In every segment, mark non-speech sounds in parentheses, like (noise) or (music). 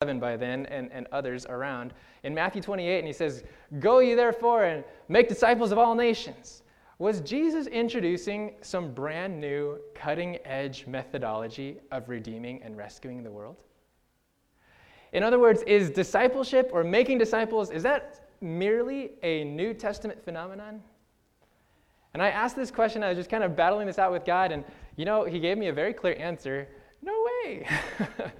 by then and, and others around in Matthew 28, and he says, Go ye therefore and make disciples of all nations. Was Jesus introducing some brand new, cutting edge methodology of redeeming and rescuing the world? In other words, is discipleship or making disciples, is that merely a New Testament phenomenon? And I asked this question, I was just kind of battling this out with God, and you know, He gave me a very clear answer no way. (laughs)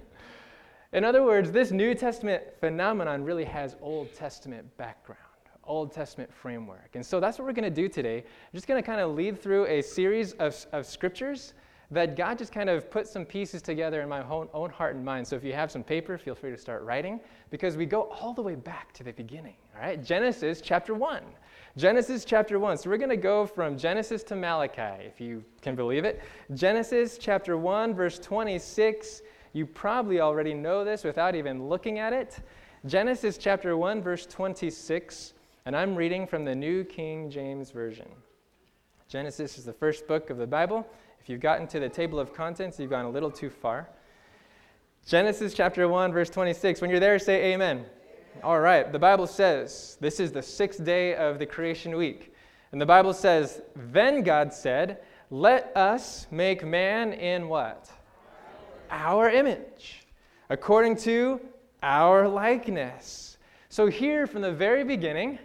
In other words, this New Testament phenomenon really has Old Testament background, Old Testament framework. And so that's what we're going to do today. I'm just going to kind of lead through a series of, of scriptures that God just kind of put some pieces together in my own, own heart and mind. So if you have some paper, feel free to start writing because we go all the way back to the beginning. All right, Genesis chapter 1. Genesis chapter 1. So we're going to go from Genesis to Malachi, if you can believe it. Genesis chapter 1, verse 26 you probably already know this without even looking at it. Genesis chapter 1, verse 26, and I'm reading from the New King James Version. Genesis is the first book of the Bible. If you've gotten to the table of contents, you've gone a little too far. Genesis chapter 1, verse 26. When you're there, say amen. amen. All right, the Bible says this is the sixth day of the creation week. And the Bible says, Then God said, Let us make man in what? Our image, according to our likeness. So, here from the very beginning,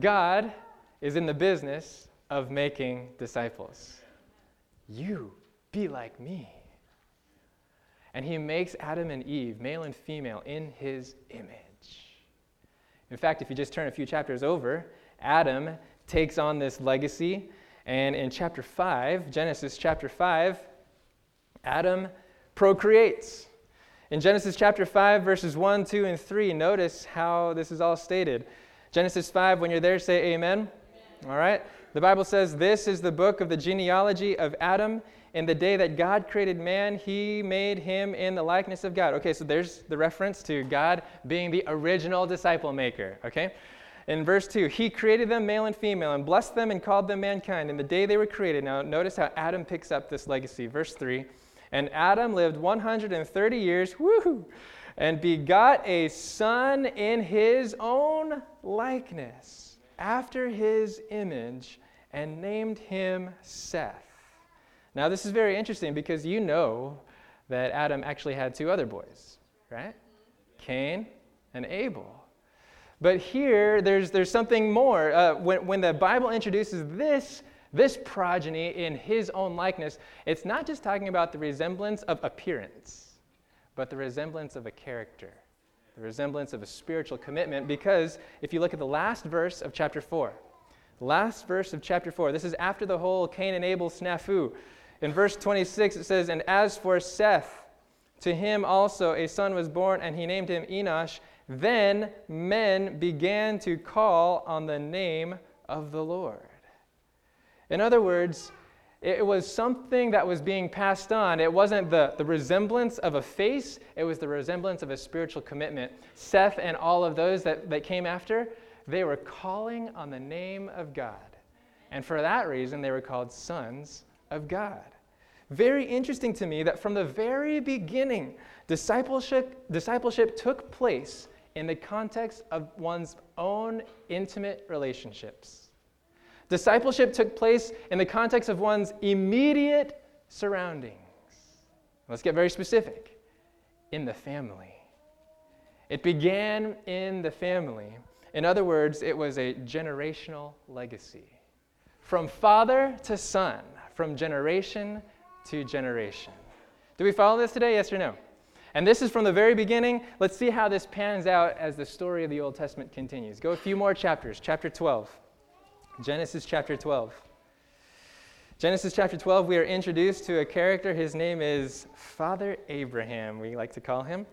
God is in the business of making disciples. You be like me. And he makes Adam and Eve, male and female, in his image. In fact, if you just turn a few chapters over, Adam takes on this legacy. And in chapter 5, Genesis chapter 5, Adam procreates. In Genesis chapter 5, verses 1, 2, and 3, notice how this is all stated. Genesis 5, when you're there, say amen. amen. All right? The Bible says, This is the book of the genealogy of Adam. In the day that God created man, he made him in the likeness of God. Okay, so there's the reference to God being the original disciple maker. Okay? In verse 2, he created them male and female and blessed them and called them mankind in the day they were created. Now, notice how Adam picks up this legacy. Verse 3 and Adam lived 130 years, woohoo, and begot a son in his own likeness, after his image, and named him Seth. Now, this is very interesting because you know that Adam actually had two other boys, right? Cain and Abel. But here, there's, there's something more. Uh, when, when the Bible introduces this this progeny in his own likeness, it's not just talking about the resemblance of appearance, but the resemblance of a character, the resemblance of a spiritual commitment. Because if you look at the last verse of chapter 4, last verse of chapter 4, this is after the whole Cain and Abel snafu. In verse 26, it says, And as for Seth, to him also a son was born, and he named him Enosh. Then men began to call on the name of the Lord. In other words, it was something that was being passed on. It wasn't the, the resemblance of a face, it was the resemblance of a spiritual commitment. Seth and all of those that, that came after, they were calling on the name of God. And for that reason, they were called sons of God. Very interesting to me that from the very beginning, discipleship, discipleship took place in the context of one's own intimate relationships. Discipleship took place in the context of one's immediate surroundings. Let's get very specific in the family. It began in the family. In other words, it was a generational legacy. From father to son, from generation to generation. Do we follow this today? Yes or no? And this is from the very beginning. Let's see how this pans out as the story of the Old Testament continues. Go a few more chapters, chapter 12. Genesis chapter 12. Genesis chapter 12, we are introduced to a character. His name is Father Abraham, we like to call him.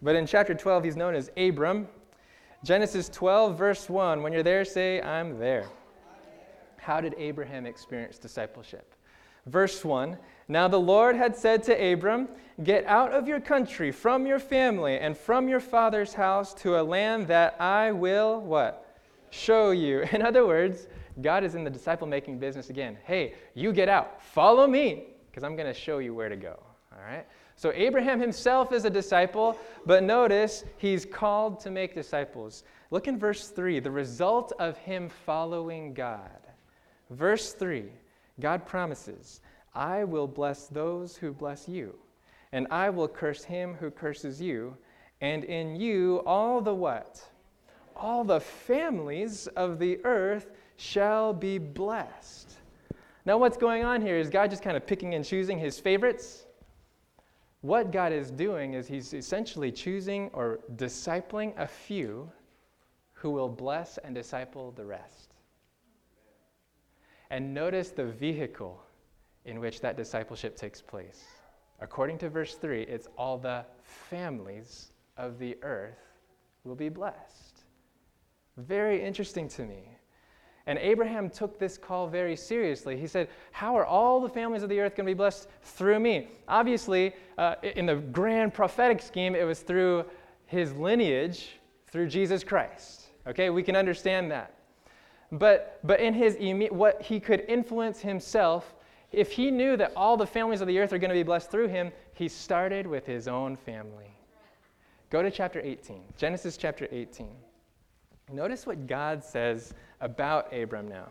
But in chapter 12, he's known as Abram. Genesis 12, verse 1. When you're there, say, I'm there. How did Abraham experience discipleship? Verse 1 Now the Lord had said to Abram, Get out of your country, from your family, and from your father's house to a land that I will, what? Show you. (laughs) In other words, God is in the disciple making business again. Hey, you get out, follow me, because I'm going to show you where to go. All right? So Abraham himself is a disciple, but notice he's called to make disciples. Look in verse 3, the result of him following God. Verse 3, God promises, I will bless those who bless you, and I will curse him who curses you, and in you all the what? All the families of the earth shall be blessed. Now, what's going on here is God just kind of picking and choosing his favorites? What God is doing is he's essentially choosing or discipling a few who will bless and disciple the rest. And notice the vehicle in which that discipleship takes place. According to verse 3, it's all the families of the earth will be blessed. Very interesting to me. And Abraham took this call very seriously. He said, How are all the families of the earth going to be blessed through me? Obviously, uh, in the grand prophetic scheme, it was through his lineage, through Jesus Christ. Okay, we can understand that. But, but in his what he could influence himself, if he knew that all the families of the earth are going to be blessed through him, he started with his own family. Go to chapter 18, Genesis chapter 18. Notice what God says about Abram now.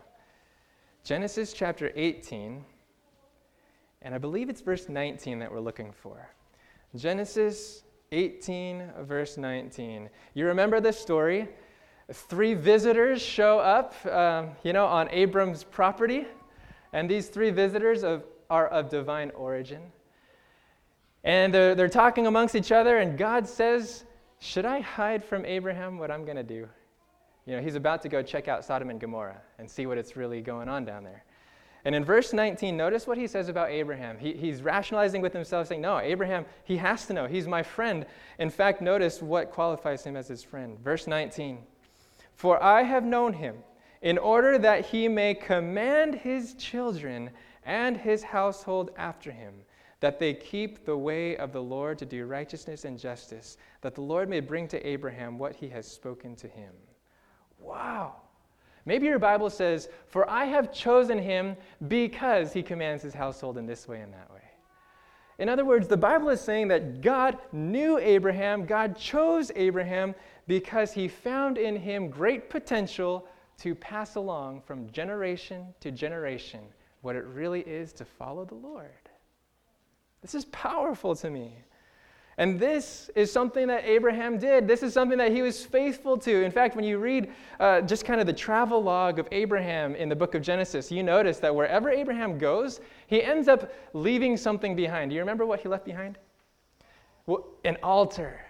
Genesis chapter 18, and I believe it's verse 19 that we're looking for. Genesis 18, verse 19. You remember this story? Three visitors show up, um, you know, on Abram's property, and these three visitors of, are of divine origin. And they're, they're talking amongst each other, and God says, Should I hide from Abraham what I'm going to do? You know, he's about to go check out Sodom and Gomorrah and see what it's really going on down there. And in verse 19, notice what he says about Abraham. He, he's rationalizing with himself, saying, No, Abraham, he has to know. He's my friend. In fact, notice what qualifies him as his friend. Verse 19 For I have known him in order that he may command his children and his household after him, that they keep the way of the Lord to do righteousness and justice, that the Lord may bring to Abraham what he has spoken to him. Wow. Maybe your Bible says, For I have chosen him because he commands his household in this way and that way. In other words, the Bible is saying that God knew Abraham, God chose Abraham because he found in him great potential to pass along from generation to generation what it really is to follow the Lord. This is powerful to me. And this is something that Abraham did. This is something that he was faithful to. In fact, when you read uh, just kind of the travel log of Abraham in the book of Genesis, you notice that wherever Abraham goes, he ends up leaving something behind. Do you remember what he left behind? Well, an altar.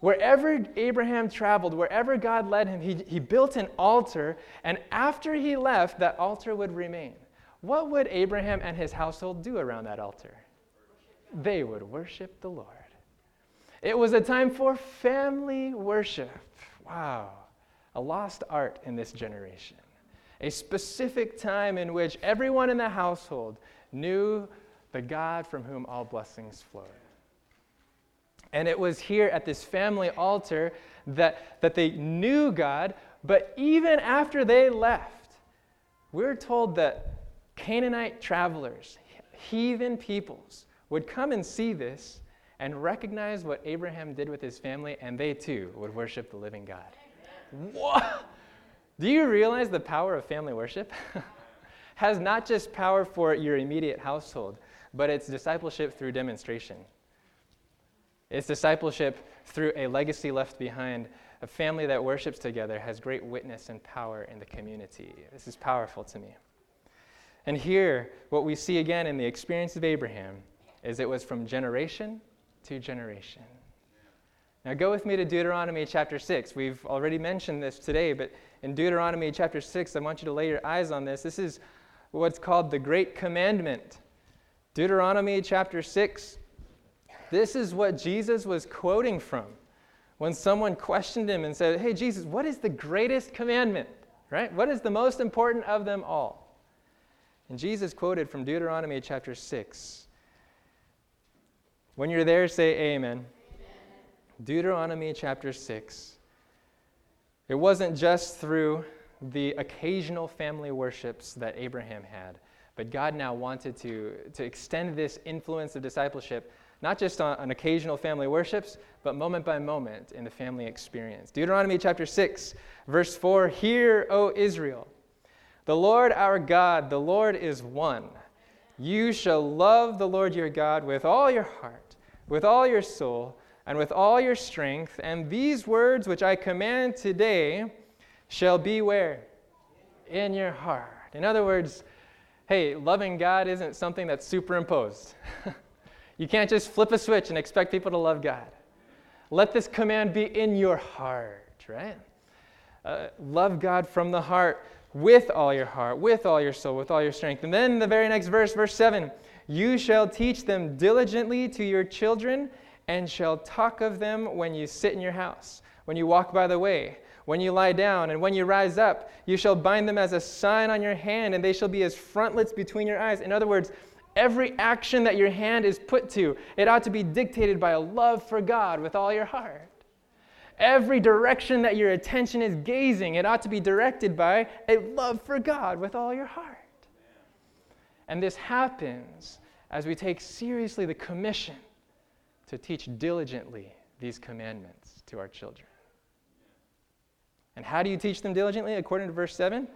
Wherever Abraham traveled, wherever God led him, he, he built an altar, and after he left, that altar would remain. What would Abraham and his household do around that altar? They would worship the Lord. It was a time for family worship. Wow, a lost art in this generation. A specific time in which everyone in the household knew the God from whom all blessings flowed. And it was here at this family altar that, that they knew God, but even after they left, we're told that Canaanite travelers, heathen peoples, would come and see this and recognize what Abraham did with his family, and they too would worship the living God. What? Do you realize the power of family worship? (laughs) Has not just power for your immediate household, but it's discipleship through demonstration. It's discipleship through a legacy left behind. A family that worships together has great witness and power in the community. This is powerful to me. And here, what we see again in the experience of Abraham is it was from generation to generation. Now, go with me to Deuteronomy chapter 6. We've already mentioned this today, but in Deuteronomy chapter 6, I want you to lay your eyes on this. This is what's called the Great Commandment. Deuteronomy chapter 6. This is what Jesus was quoting from when someone questioned him and said, Hey, Jesus, what is the greatest commandment? Right? What is the most important of them all? And Jesus quoted from Deuteronomy chapter 6. When you're there, say amen. amen. Deuteronomy chapter 6. It wasn't just through the occasional family worships that Abraham had, but God now wanted to, to extend this influence of discipleship not just on, on occasional family worships, but moment by moment in the family experience. Deuteronomy chapter 6, verse 4 Hear, O Israel, the Lord our God, the Lord is one. You shall love the Lord your God with all your heart, with all your soul, and with all your strength. And these words which I command today shall be where? In your heart. In other words, hey, loving God isn't something that's superimposed. (laughs) you can't just flip a switch and expect people to love God. Let this command be in your heart, right? Uh, love God from the heart with all your heart, with all your soul, with all your strength. And then the very next verse, verse 7 You shall teach them diligently to your children, and shall talk of them when you sit in your house, when you walk by the way, when you lie down, and when you rise up. You shall bind them as a sign on your hand, and they shall be as frontlets between your eyes. In other words, every action that your hand is put to, it ought to be dictated by a love for God with all your heart. Every direction that your attention is gazing, it ought to be directed by a love for God with all your heart. And this happens as we take seriously the commission to teach diligently these commandments to our children. And how do you teach them diligently according to verse 7?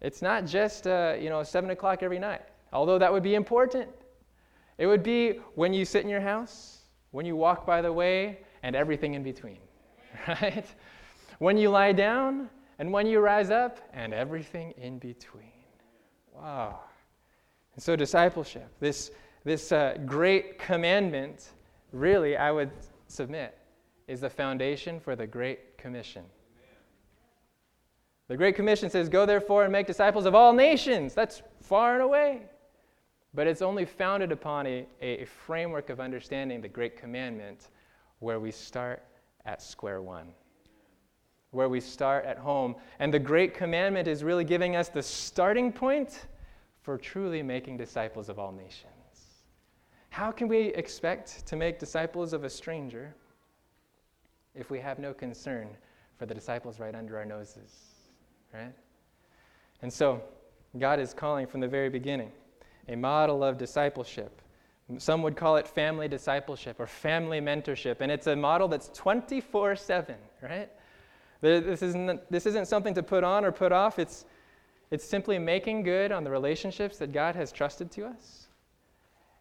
It's not just, uh, you know, 7 o'clock every night, although that would be important. It would be when you sit in your house, when you walk by the way, and everything in between. (laughs) right? When you lie down and when you rise up and everything in between. Wow. And so, discipleship, this, this uh, great commandment, really, I would submit, is the foundation for the Great Commission. The Great Commission says, Go therefore and make disciples of all nations. That's far and away. But it's only founded upon a, a framework of understanding the Great Commandment where we start at square one, where we start at home. And the Great Commandment is really giving us the starting point for truly making disciples of all nations. How can we expect to make disciples of a stranger if we have no concern for the disciples right under our noses? Right? And so, God is calling from the very beginning a model of discipleship some would call it family discipleship or family mentorship. And it's a model that's 24 7, right? This isn't, this isn't something to put on or put off. It's, it's simply making good on the relationships that God has trusted to us.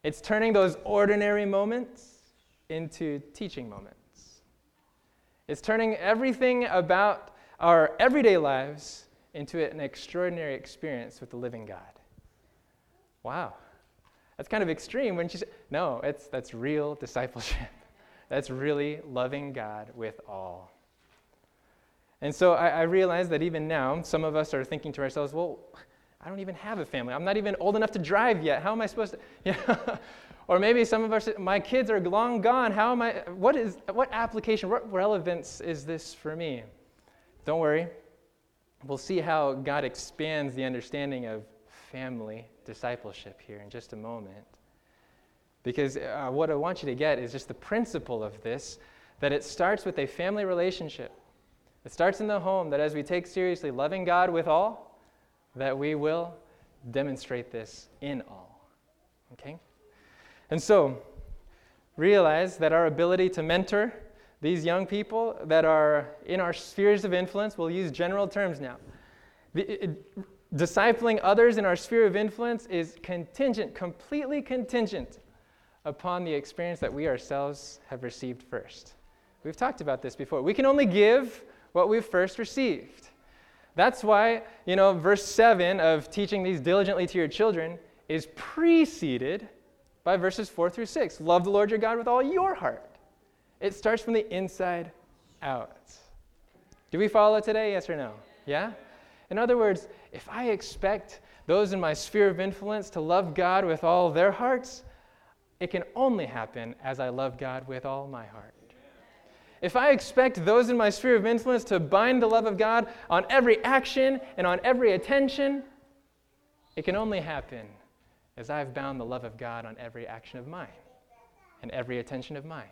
It's turning those ordinary moments into teaching moments. It's turning everything about our everyday lives into an extraordinary experience with the living God. Wow. That's kind of extreme when she said, no, it's, that's real discipleship. (laughs) that's really loving God with all. And so I, I realize that even now, some of us are thinking to ourselves, well, I don't even have a family. I'm not even old enough to drive yet. How am I supposed to? (laughs) Or maybe some of us, my kids are long gone. How am I? What is? What application? What relevance is this for me? Don't worry. We'll see how God expands the understanding of family discipleship here in just a moment. Because uh, what I want you to get is just the principle of this that it starts with a family relationship. It starts in the home, that as we take seriously loving God with all, that we will demonstrate this in all. Okay? And so, realize that our ability to mentor these young people that are in our spheres of influence, we'll use general terms now. The, it, Discipling others in our sphere of influence is contingent, completely contingent upon the experience that we ourselves have received first. We've talked about this before. We can only give what we've first received. That's why, you know, verse 7 of teaching these diligently to your children is preceded by verses 4 through 6. Love the Lord your God with all your heart. It starts from the inside out. Do we follow today? Yes or no? Yeah? In other words, if I expect those in my sphere of influence to love God with all their hearts, it can only happen as I love God with all my heart. If I expect those in my sphere of influence to bind the love of God on every action and on every attention, it can only happen as I've bound the love of God on every action of mine and every attention of mine.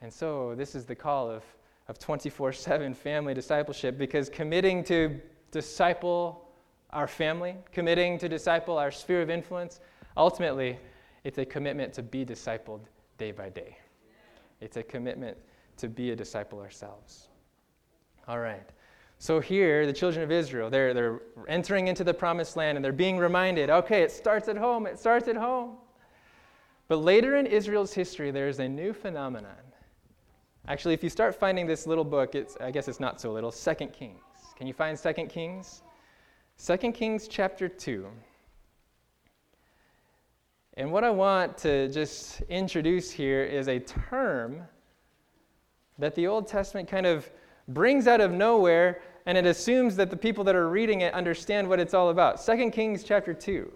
And so, this is the call of, of 24 7 family discipleship because committing to disciple our family, committing to disciple our sphere of influence, ultimately, it's a commitment to be discipled day by day. It's a commitment to be a disciple ourselves. All right. So here, the children of Israel, they're, they're entering into the promised land and they're being reminded okay, it starts at home, it starts at home. But later in Israel's history, there's a new phenomenon. Actually, if you start finding this little book, it's, I guess it's not so little, Second Kings. Can you find Second Kings? Second Kings chapter 2. And what I want to just introduce here is a term that the Old Testament kind of brings out of nowhere and it assumes that the people that are reading it understand what it's all about. 2 Kings chapter 2.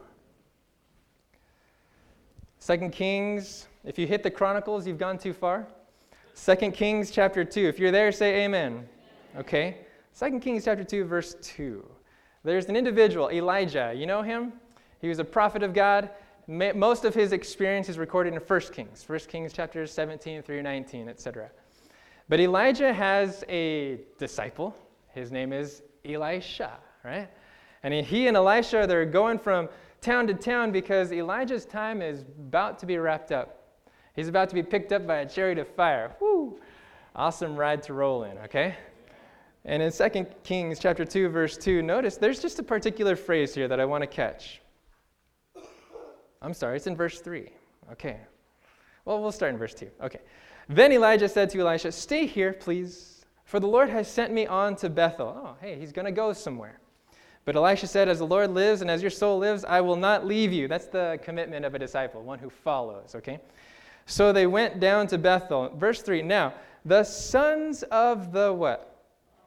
2 Kings, if you hit the Chronicles, you've gone too far. 2 Kings chapter 2. If you're there, say amen. Okay? 2 Kings chapter 2, verse 2. There's an individual, Elijah. You know him? He was a prophet of God. Most of his experience is recorded in 1 Kings, 1 Kings chapters 17 through 19, etc. But Elijah has a disciple. His name is Elisha, right? And he and Elisha, they're going from town to town because Elijah's time is about to be wrapped up. He's about to be picked up by a chariot of fire. Woo! Awesome ride to roll in, okay? And in 2 Kings chapter 2 verse 2, notice there's just a particular phrase here that I want to catch. I'm sorry, it's in verse 3. Okay. Well, we'll start in verse 2. Okay. Then Elijah said to Elisha, Stay here, please, for the Lord has sent me on to Bethel. Oh, hey, he's going to go somewhere. But Elisha said, As the Lord lives and as your soul lives, I will not leave you. That's the commitment of a disciple, one who follows, okay? So they went down to Bethel. Verse 3 Now, the sons of the what?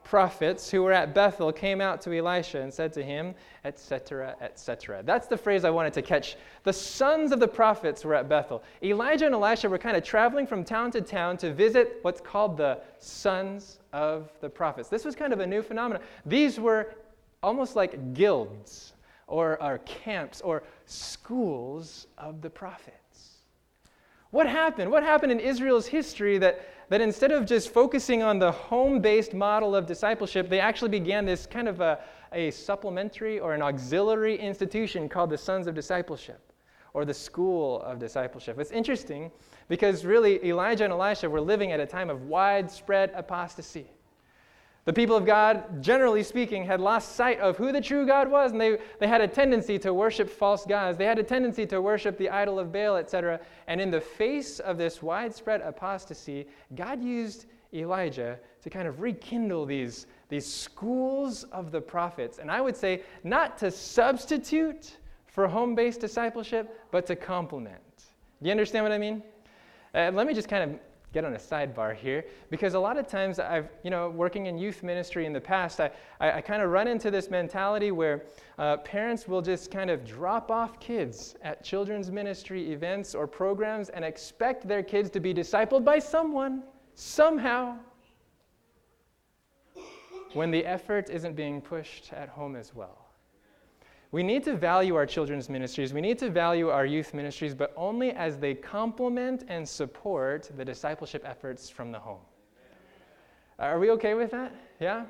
Prophets who were at Bethel came out to Elisha and said to him, etc., etc. That's the phrase I wanted to catch. The sons of the prophets were at Bethel. Elijah and Elisha were kind of traveling from town to town to visit what's called the sons of the prophets. This was kind of a new phenomenon. These were almost like guilds or, or camps or schools of the prophets. What happened? What happened in Israel's history that that instead of just focusing on the home based model of discipleship, they actually began this kind of a, a supplementary or an auxiliary institution called the Sons of Discipleship or the School of Discipleship. It's interesting because really Elijah and Elisha were living at a time of widespread apostasy. The people of God, generally speaking, had lost sight of who the true God was, and they, they had a tendency to worship false gods. They had a tendency to worship the idol of Baal, etc. And in the face of this widespread apostasy, God used Elijah to kind of rekindle these, these schools of the prophets. And I would say, not to substitute for home based discipleship, but to complement. Do you understand what I mean? Uh, let me just kind of get on a sidebar here because a lot of times I've, you know, working in youth ministry in the past, I, I, I kind of run into this mentality where uh, parents will just kind of drop off kids at children's ministry events or programs and expect their kids to be discipled by someone, somehow, when the effort isn't being pushed at home as well. We need to value our children's ministries. We need to value our youth ministries, but only as they complement and support the discipleship efforts from the home. Uh, are we okay with that? Yeah?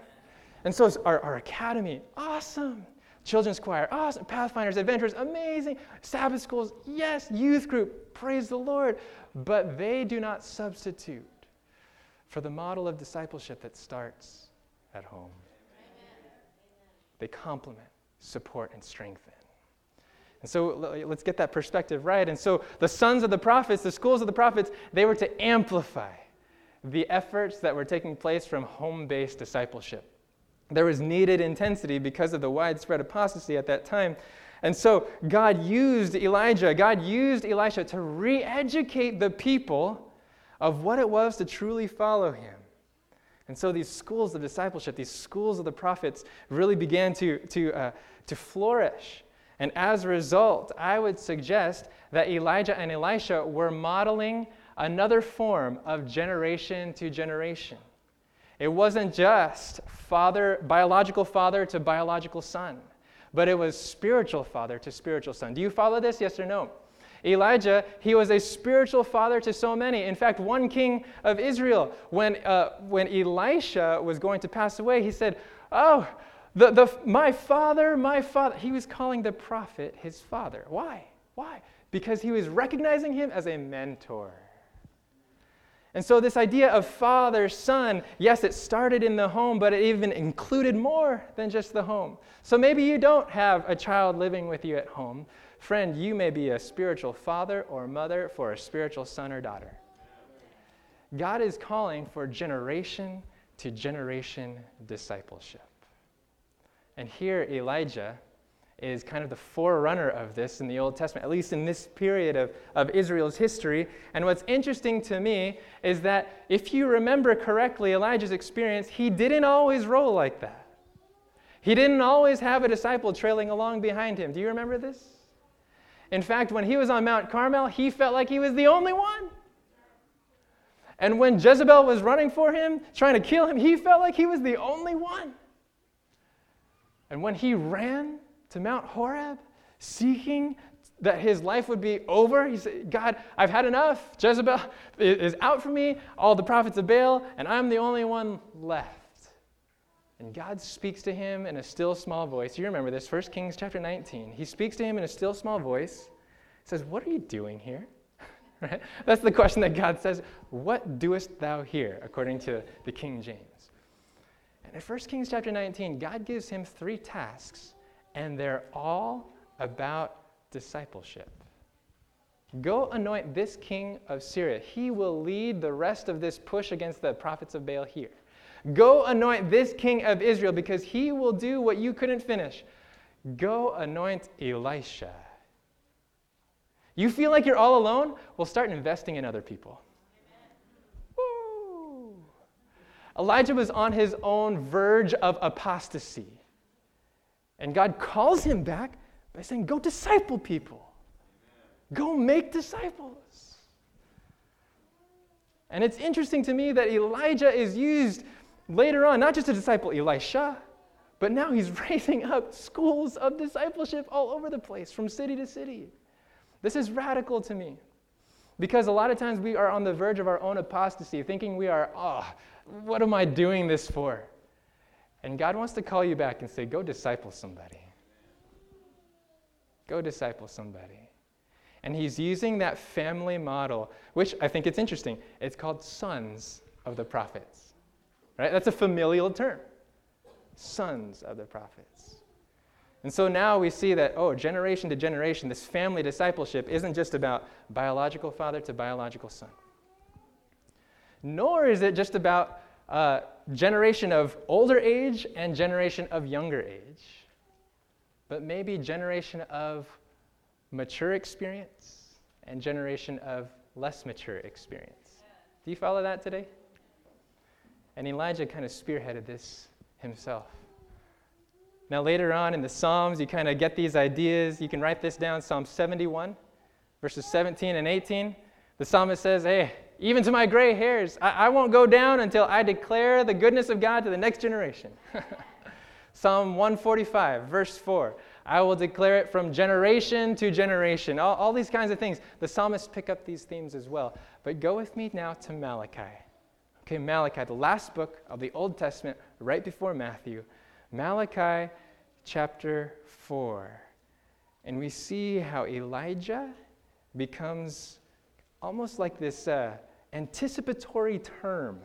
And so our, our academy, awesome. Children's choir, awesome. Pathfinders, adventurers, amazing. Sabbath schools, yes. Youth group, praise the Lord. But they do not substitute for the model of discipleship that starts at home. They complement support, and strengthen. And so let's get that perspective right. And so the sons of the prophets, the schools of the prophets, they were to amplify the efforts that were taking place from home based discipleship. There was needed intensity because of the widespread apostasy at that time. And so God used Elijah, God used Elisha to re educate the people of what it was to truly follow him. And so these schools of discipleship, these schools of the prophets, really began to, to, uh, to flourish. And as a result, I would suggest that Elijah and Elisha were modeling another form of generation to generation. It wasn't just father, biological father to biological son, but it was spiritual father to spiritual son. Do you follow this? Yes or no? Elijah, he was a spiritual father to so many. In fact, one king of Israel, when, uh, when Elisha was going to pass away, he said, Oh, the, the, my father, my father. He was calling the prophet his father. Why? Why? because he was recognizing him as a mentor. And so, this idea of father, son, yes, it started in the home, but it even included more than just the home. So, maybe you don't have a child living with you at home. Friend, you may be a spiritual father or mother for a spiritual son or daughter. God is calling for generation to generation discipleship. And here, Elijah is kind of the forerunner of this in the Old Testament, at least in this period of, of Israel's history. And what's interesting to me is that if you remember correctly Elijah's experience, he didn't always roll like that. He didn't always have a disciple trailing along behind him. Do you remember this? In fact, when he was on Mount Carmel, he felt like he was the only one. And when Jezebel was running for him, trying to kill him, he felt like he was the only one. And when he ran to Mount Horeb, seeking that his life would be over. He said, God, I've had enough. Jezebel (laughs) is out for me, all the prophets of Baal, and I'm the only one left. And God speaks to him in a still small voice. You remember this, 1 Kings chapter 19. He speaks to him in a still small voice. Says, What are you doing here? (laughs) right? That's the question that God says, What doest thou here? according to the King James. And in 1 Kings chapter 19, God gives him three tasks and they're all about discipleship. Go anoint this king of Syria. He will lead the rest of this push against the prophets of Baal here. Go anoint this king of Israel because he will do what you couldn't finish. Go anoint Elisha. You feel like you're all alone? Well, start investing in other people. Elijah was on his own verge of apostasy. And God calls him back by saying, Go disciple people, go make disciples. And it's interesting to me that Elijah is used later on, not just to disciple Elisha, but now he's (laughs) raising up schools of discipleship all over the place, from city to city. This is radical to me. Because a lot of times we are on the verge of our own apostasy, thinking we are, oh, what am I doing this for? And God wants to call you back and say, go disciple somebody. Go disciple somebody. And he's using that family model, which I think it's interesting. It's called sons of the prophets. Right? That's a familial term. Sons of the prophets. And so now we see that, oh, generation to generation, this family discipleship isn't just about biological father to biological son. Nor is it just about uh, generation of older age and generation of younger age, but maybe generation of mature experience and generation of less mature experience. Do you follow that today? And Elijah kind of spearheaded this himself. Now, later on in the Psalms, you kind of get these ideas. You can write this down Psalm 71, verses 17 and 18. The psalmist says, Hey, even to my gray hairs. I, I won't go down until I declare the goodness of God to the next generation. (laughs) Psalm 145, verse 4. I will declare it from generation to generation. All, all these kinds of things. The psalmists pick up these themes as well. But go with me now to Malachi. Okay, Malachi, the last book of the Old Testament, right before Matthew. Malachi chapter 4. And we see how Elijah becomes almost like this uh, anticipatory term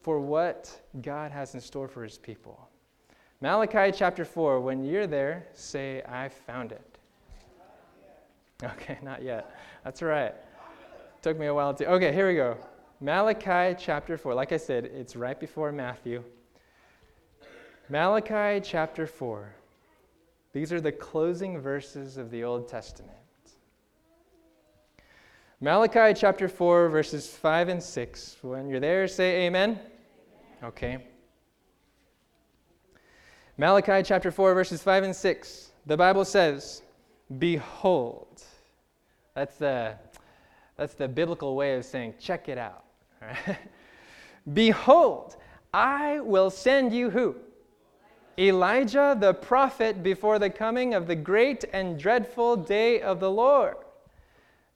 for what God has in store for his people. Malachi chapter 4, when you're there, say, I found it. Okay, (laughs) not yet. That's right. Took me a while to. Okay, here we go. Malachi chapter 4. Like I said, it's right before Matthew. Malachi chapter 4. These are the closing verses of the Old Testament. Malachi chapter 4, verses 5 and 6. When you're there, say amen. Okay. Malachi chapter 4, verses 5 and 6. The Bible says, Behold. That's the, that's the biblical way of saying, check it out. (laughs) Behold, I will send you who? Elijah the prophet before the coming of the great and dreadful day of the Lord.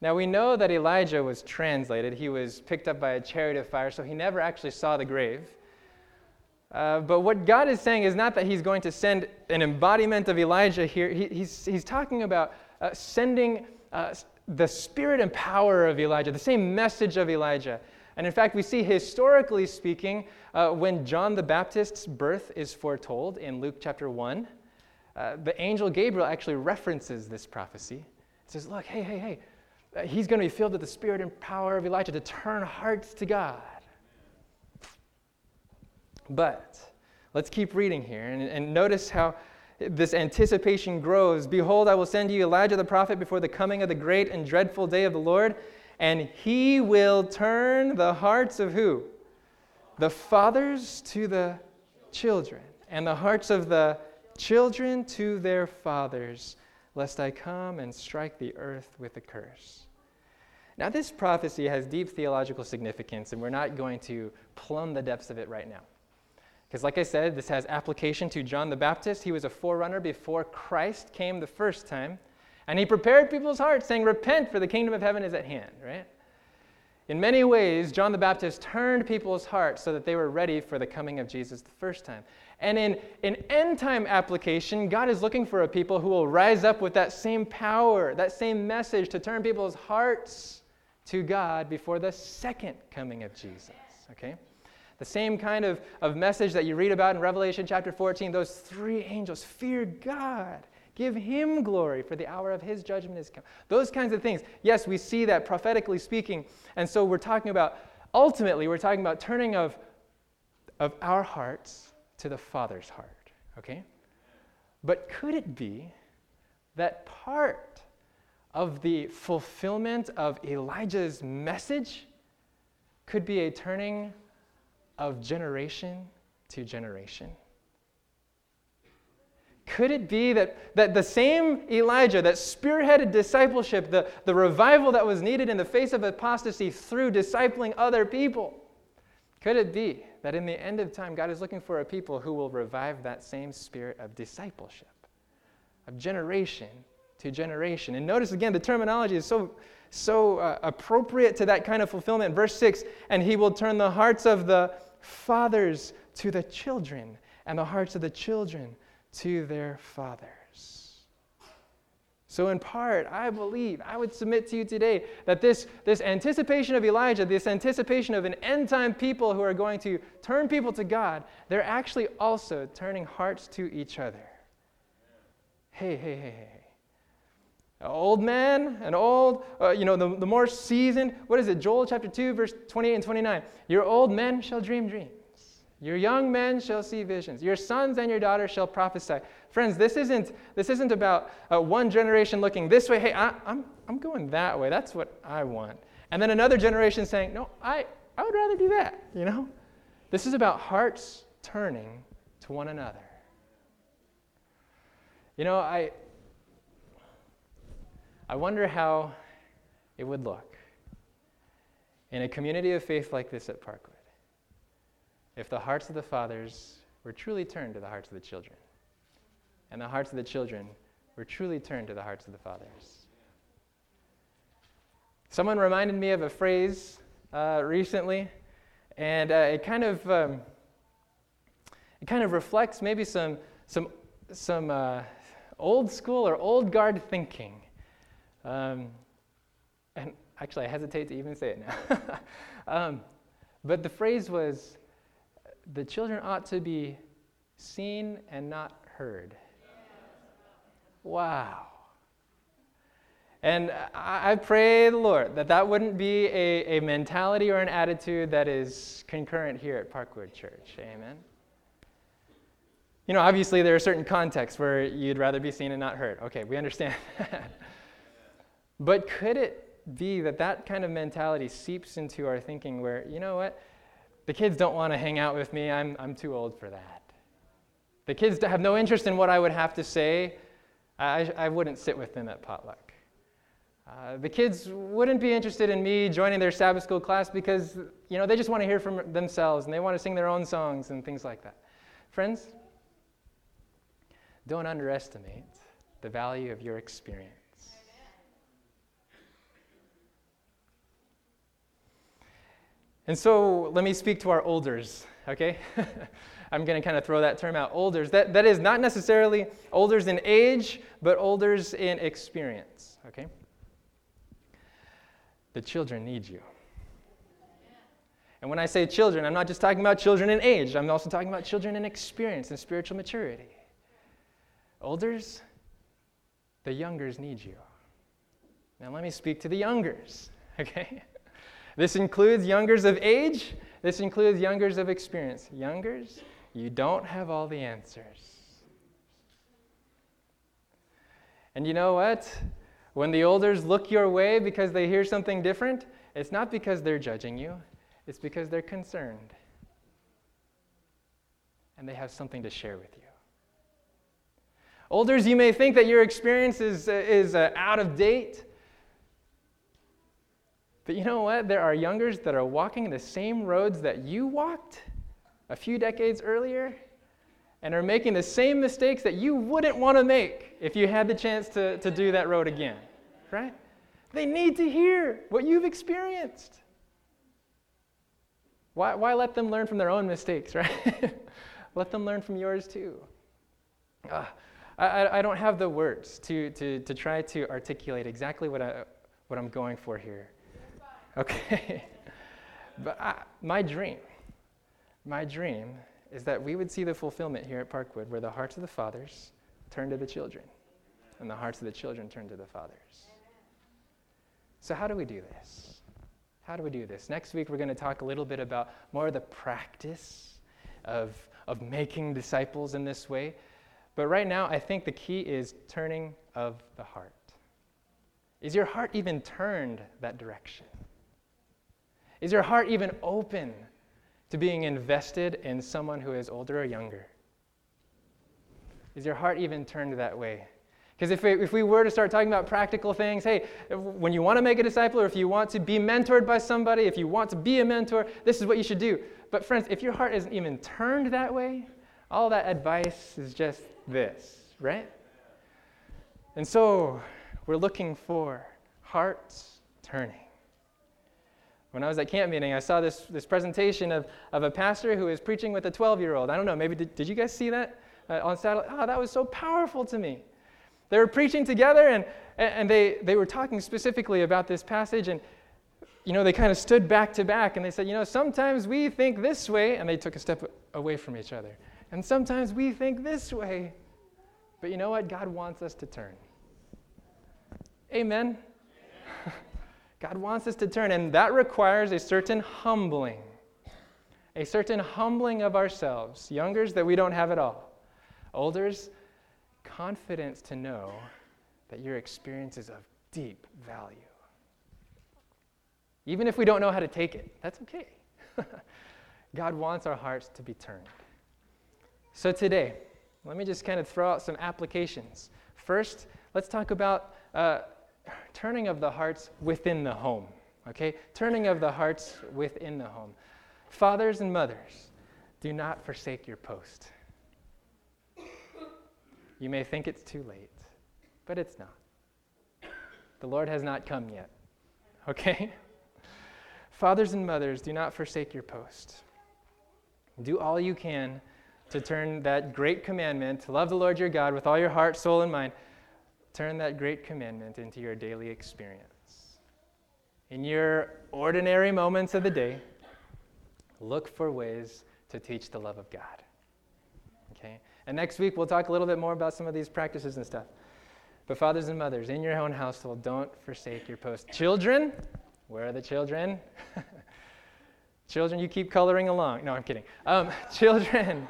Now we know that Elijah was translated. He was picked up by a chariot of fire, so he never actually saw the grave. Uh, but what God is saying is not that he's going to send an embodiment of Elijah here. He, he's, he's talking about uh, sending uh, the spirit and power of Elijah, the same message of Elijah. And in fact, we see historically speaking, uh, when John the Baptist's birth is foretold in Luke chapter 1, uh, the angel Gabriel actually references this prophecy. It says, Look, hey, hey, hey, uh, he's going to be filled with the spirit and power of Elijah to turn hearts to God. But let's keep reading here and, and notice how this anticipation grows. Behold, I will send you Elijah the prophet before the coming of the great and dreadful day of the Lord, and he will turn the hearts of who? The fathers to the children, and the hearts of the children to their fathers, lest I come and strike the earth with a curse. Now, this prophecy has deep theological significance, and we're not going to plumb the depths of it right now. Because, like I said, this has application to John the Baptist. He was a forerunner before Christ came the first time. And he prepared people's hearts, saying, Repent, for the kingdom of heaven is at hand, right? In many ways, John the Baptist turned people's hearts so that they were ready for the coming of Jesus the first time. And in, an end time application, God is looking for a people who will rise up with that same power, that same message to turn people's hearts to God before the second coming of Jesus, okay? The same kind of, of message that you read about in Revelation chapter 14, those three angels fear God. Give him glory, for the hour of his judgment is come. Those kinds of things. Yes, we see that prophetically speaking. And so we're talking about, ultimately, we're talking about turning of, of our hearts to the Father's heart. Okay? But could it be that part of the fulfillment of Elijah's message could be a turning of generation to generation? Could it be that, that the same Elijah that spearheaded discipleship, the, the revival that was needed in the face of apostasy through discipling other people, could it be that in the end of time, God is looking for a people who will revive that same spirit of discipleship, of generation to generation? And notice again, the terminology is so, so uh, appropriate to that kind of fulfillment. Verse 6 and he will turn the hearts of the fathers to the children, and the hearts of the children to their fathers. So, in part, I believe, I would submit to you today that this, this anticipation of Elijah, this anticipation of an end time people who are going to turn people to God, they're actually also turning hearts to each other. Hey, hey, hey, hey. An old man, an old, uh, you know, the, the more seasoned, what is it? Joel chapter 2, verse 28 and 29. Your old men shall dream dreams. Your young men shall see visions. Your sons and your daughters shall prophesy. Friends, this isn't, this isn't about uh, one generation looking this way. Hey, I, I'm, I'm going that way. That's what I want. And then another generation saying, no, I, I would rather do that, you know? This is about hearts turning to one another. You know, I, I wonder how it would look in a community of faith like this at Parkwood if the hearts of the fathers were truly turned to the hearts of the children, and the hearts of the children were truly turned to the hearts of the fathers. Someone reminded me of a phrase uh, recently, and uh, it kind of um, it kind of reflects maybe some some some uh, old school or old guard thinking. Um, and actually, I hesitate to even say it now. (laughs) um, but the phrase was the children ought to be seen and not heard. Wow. And I, pray the Lord that that wouldn't be a, a mentality or an attitude that is concurrent here at Parkwood Church. Amen. You know, obviously, there are certain contexts where you'd rather be seen and not heard. Okay, we understand (laughs) that. but could it be that that kind of mentality seeps into our thinking where, you know what? The kids don't want to hang out with me. I'm, I'm too old for that. The kids have no interest in what I would have to say. I, I wouldn't sit with them at potluck. Uh, the kids wouldn't be interested in me joining their Sabbath school class because, you know, they just want to hear from themselves and they want to sing their own songs and things like that. Friends, don't underestimate the value of your experience. And so let me speak to our olders, okay? (laughs) I'm going to kind of throw that term out, olders. That, that is not necessarily olders in age, but olders in experience, okay? the children need you. And when I say children, I'm not just talking about children in age, I'm also talking about children in experience and spiritual maturity. Olders, the youngers need you. Now, let me speak to the youngers, (laughs) okay? This includes youngers of age, this includes youngers of experience. Youngers, you don't have all the answers. And you know what? When the elders look your way because they hear something different, it's not because they're judging you, it's because they're concerned. And they have something to share with you. Olders, you may think that your experience is, is uh, out of date. But you know what? There are youngers that are walking the same roads that you walked a few decades earlier and are making the same mistakes that you wouldn't want to make if you had the chance to, to do that road again, right? They need to hear what you've experienced. Why, why let them learn from their own mistakes, (laughs) right? let them learn from yours too. Uh, I, I don't have the words to, to, to try to articulate exactly what, I, what I'm going for here. Okay? (laughs) but I, my dream, my dream is that we would see the fulfillment here at Parkwood where the hearts of the fathers turn to the children and the hearts of the children turn to the fathers. So, how do we do this? How do we do this? Next week, we're going to talk a little bit about more of the practice of, of making disciples in this way. But right now, I think the key is turning of the heart. Is your heart even turned that direction? Is your heart even open to being invested in someone who is older or younger? Is your heart even turned that way? Because if we, if we were to start talking about practical things, hey, when you want to make a disciple or if you want to be mentored by somebody, if you want to be a mentor, this is what you should do. But, friends, if your heart isn't even turned that way, all that advice is just this, right? And so we're looking for hearts turning. When I was at camp meeting, I saw this, this presentation of, of a pastor who was preaching with a 12 year old. I don't know, maybe did, did you guys see that uh, on satellite? Oh, that was so powerful to me. They were preaching together and, and they, they were talking specifically about this passage. And, you know, they kind of stood back to back and they said, you know, sometimes we think this way, and they took a step away from each other. And sometimes we think this way. But you know what? God wants us to turn. Amen. God wants us to turn, and that requires a certain humbling, a certain humbling of ourselves. Youngers, that we don't have it all. Olders, confidence to know that your experience is of deep value. Even if we don't know how to take it, that's okay. (laughs) God wants our hearts to be turned. So today, let me just kind of throw out some applications. First, let's talk about uh, turning of the hearts within the home. Okay? Turning of the hearts within the home. Fathers and mothers, do not forsake your post. You may think it's too late, but it's not. The Lord has not come yet. Okay? Fathers and mothers, do not forsake your post. Do all you can to turn that great commandment to love the Lord your God with all your heart, soul, and mind, turn that great commandment into your daily experience. In your ordinary moments of the day, look for ways to teach the love of God. Okay? And next week, we'll talk a little bit more about some of these practices and stuff. But fathers and mothers, in your own household, don't forsake your post. Children, where are the children? (laughs) children, you keep coloring along. No, I'm kidding. Um, (laughs) children.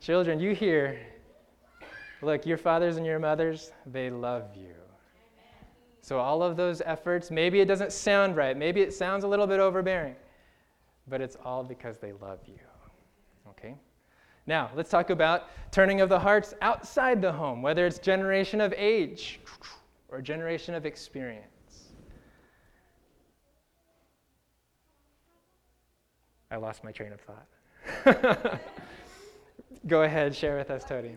Children, you hear, look, your fathers and your mothers, they love you. So, all of those efforts, maybe it doesn't sound right, maybe it sounds a little bit overbearing, but it's all because they love you. Okay? Now, let's talk about turning of the hearts outside the home, whether it's generation of age or generation of experience. I lost my train of thought. (laughs) Go ahead, share with us, Tony.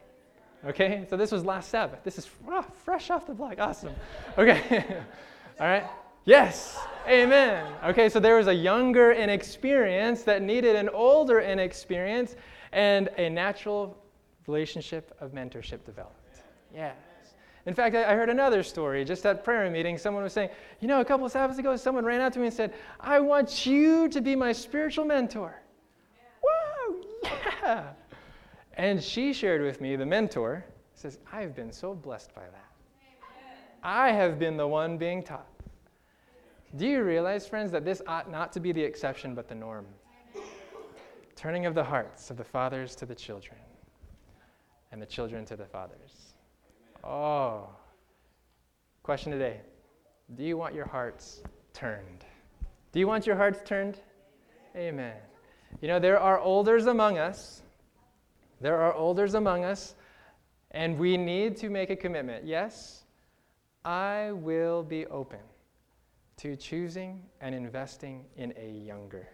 Okay, so this was last Sabbath. This is oh, fresh off the block. Awesome. Okay. (laughs) All right. Yes. Amen. Okay, so there was a younger inexperience that needed an older inexperience, and a natural relationship of mentorship developed. Yes. In fact, I heard another story just at prayer meeting. Someone was saying, You know, a couple of Sabbaths ago, someone ran out to me and said, I want you to be my spiritual mentor. Whoa, yeah. And she shared with me, the mentor, says, I've been so blessed by that. I have been the one being taught. Do you realize, friends, that this ought not to be the exception but the norm? Turning of the hearts of the fathers to the children, and the children to the fathers. Oh. Question today Do you want your hearts turned? Do you want your hearts turned? Amen. You know, there are olders among us. There are elders among us, and we need to make a commitment. Yes, I will be open to choosing and investing in a younger.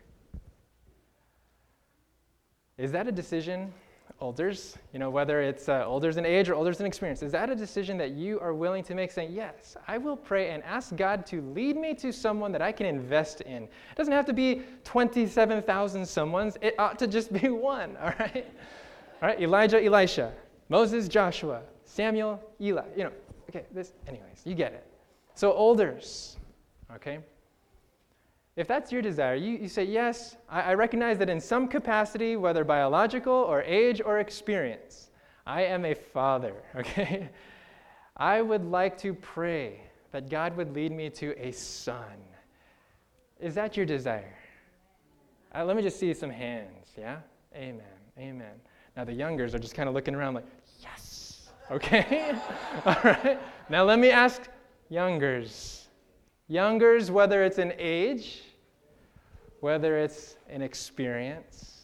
Is that a decision, elders? you know, whether it's uh, olders in age or elders in experience, is that a decision that you are willing to make saying, yes, I will pray and ask God to lead me to someone that I can invest in? It doesn't have to be 27,000 someone's, it ought to just be (laughs) one, all right? All right, Elijah, Elisha, Moses, Joshua, Samuel, Eli, you know, okay, this, anyways, you get it. So, olders, okay? If that's your desire, you, you say, Yes, I, I recognize that in some capacity, whether biological or age or experience, I am a father, (laughs) okay? I would like to pray that God would lead me to a son. Is that your desire? Uh, let me just see some hands, yeah? Amen, amen. Now the youngers are just kind of looking around like, yes, okay? (laughs) All right. Now let me ask youngers. Youngers, whether it's an age, whether it's an experience,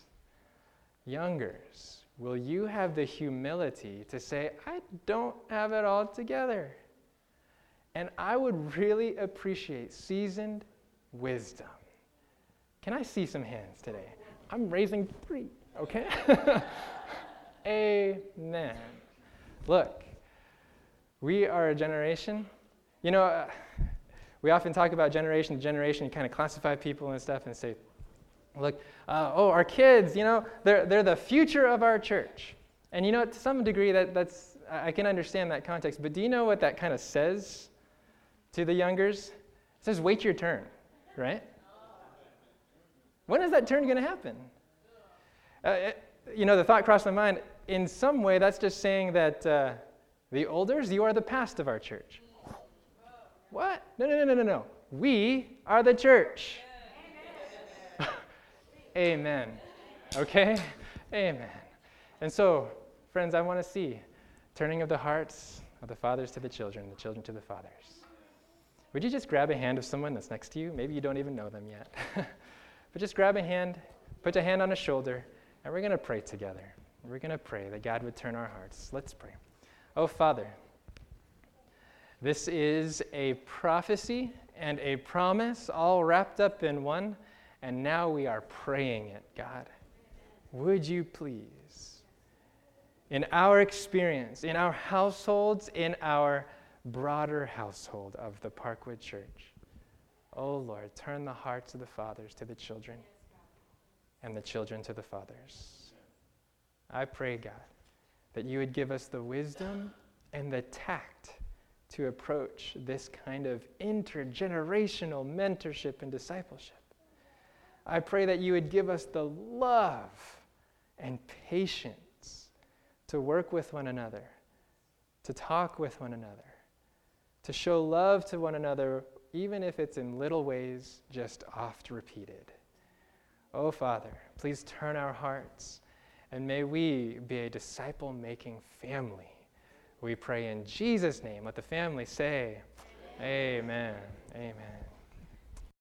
youngers, will you have the humility to say, I don't have it all together? And I would really appreciate seasoned wisdom. Can I see some hands today? I'm raising three, okay? (laughs) Amen. Look, we are a generation. You know, uh, we often talk about generation to generation, you kind of classify people and stuff and say, look, uh, oh, our kids, you know, they're, they're the future of our church. And you know, to some degree, that, that's, I can understand that context, but do you know what that kind of says to the youngers? It says, wait your turn, right? When is that turn going to happen? Uh, it, you know, the thought crossed my mind, in some way, that's just saying that uh, the elders, you are the past of our church. What? No, no, no, no, no, no. We are the church. (laughs) Amen. Okay? Amen. And so, friends, I want to see turning of the hearts of the fathers to the children, the children to the fathers. Would you just grab a hand of someone that's next to you? Maybe you don't even know them yet. (laughs) but just grab a hand, put a hand on a shoulder, and we're going to pray together. We're going to pray that God would turn our hearts. Let's pray. Oh, Father, this is a prophecy and a promise all wrapped up in one, and now we are praying it, God. Would you please, in our experience, in our households, in our broader household of the Parkwood Church, oh Lord, turn the hearts of the fathers to the children and the children to the fathers. I pray, God, that you would give us the wisdom and the tact to approach this kind of intergenerational mentorship and discipleship. I pray that you would give us the love and patience to work with one another, to talk with one another, to show love to one another, even if it's in little ways, just oft repeated. Oh, Father, please turn our hearts, and may we be a disciple making family we pray in Jesus' name. Let the family say, Amen. Amen. Amen.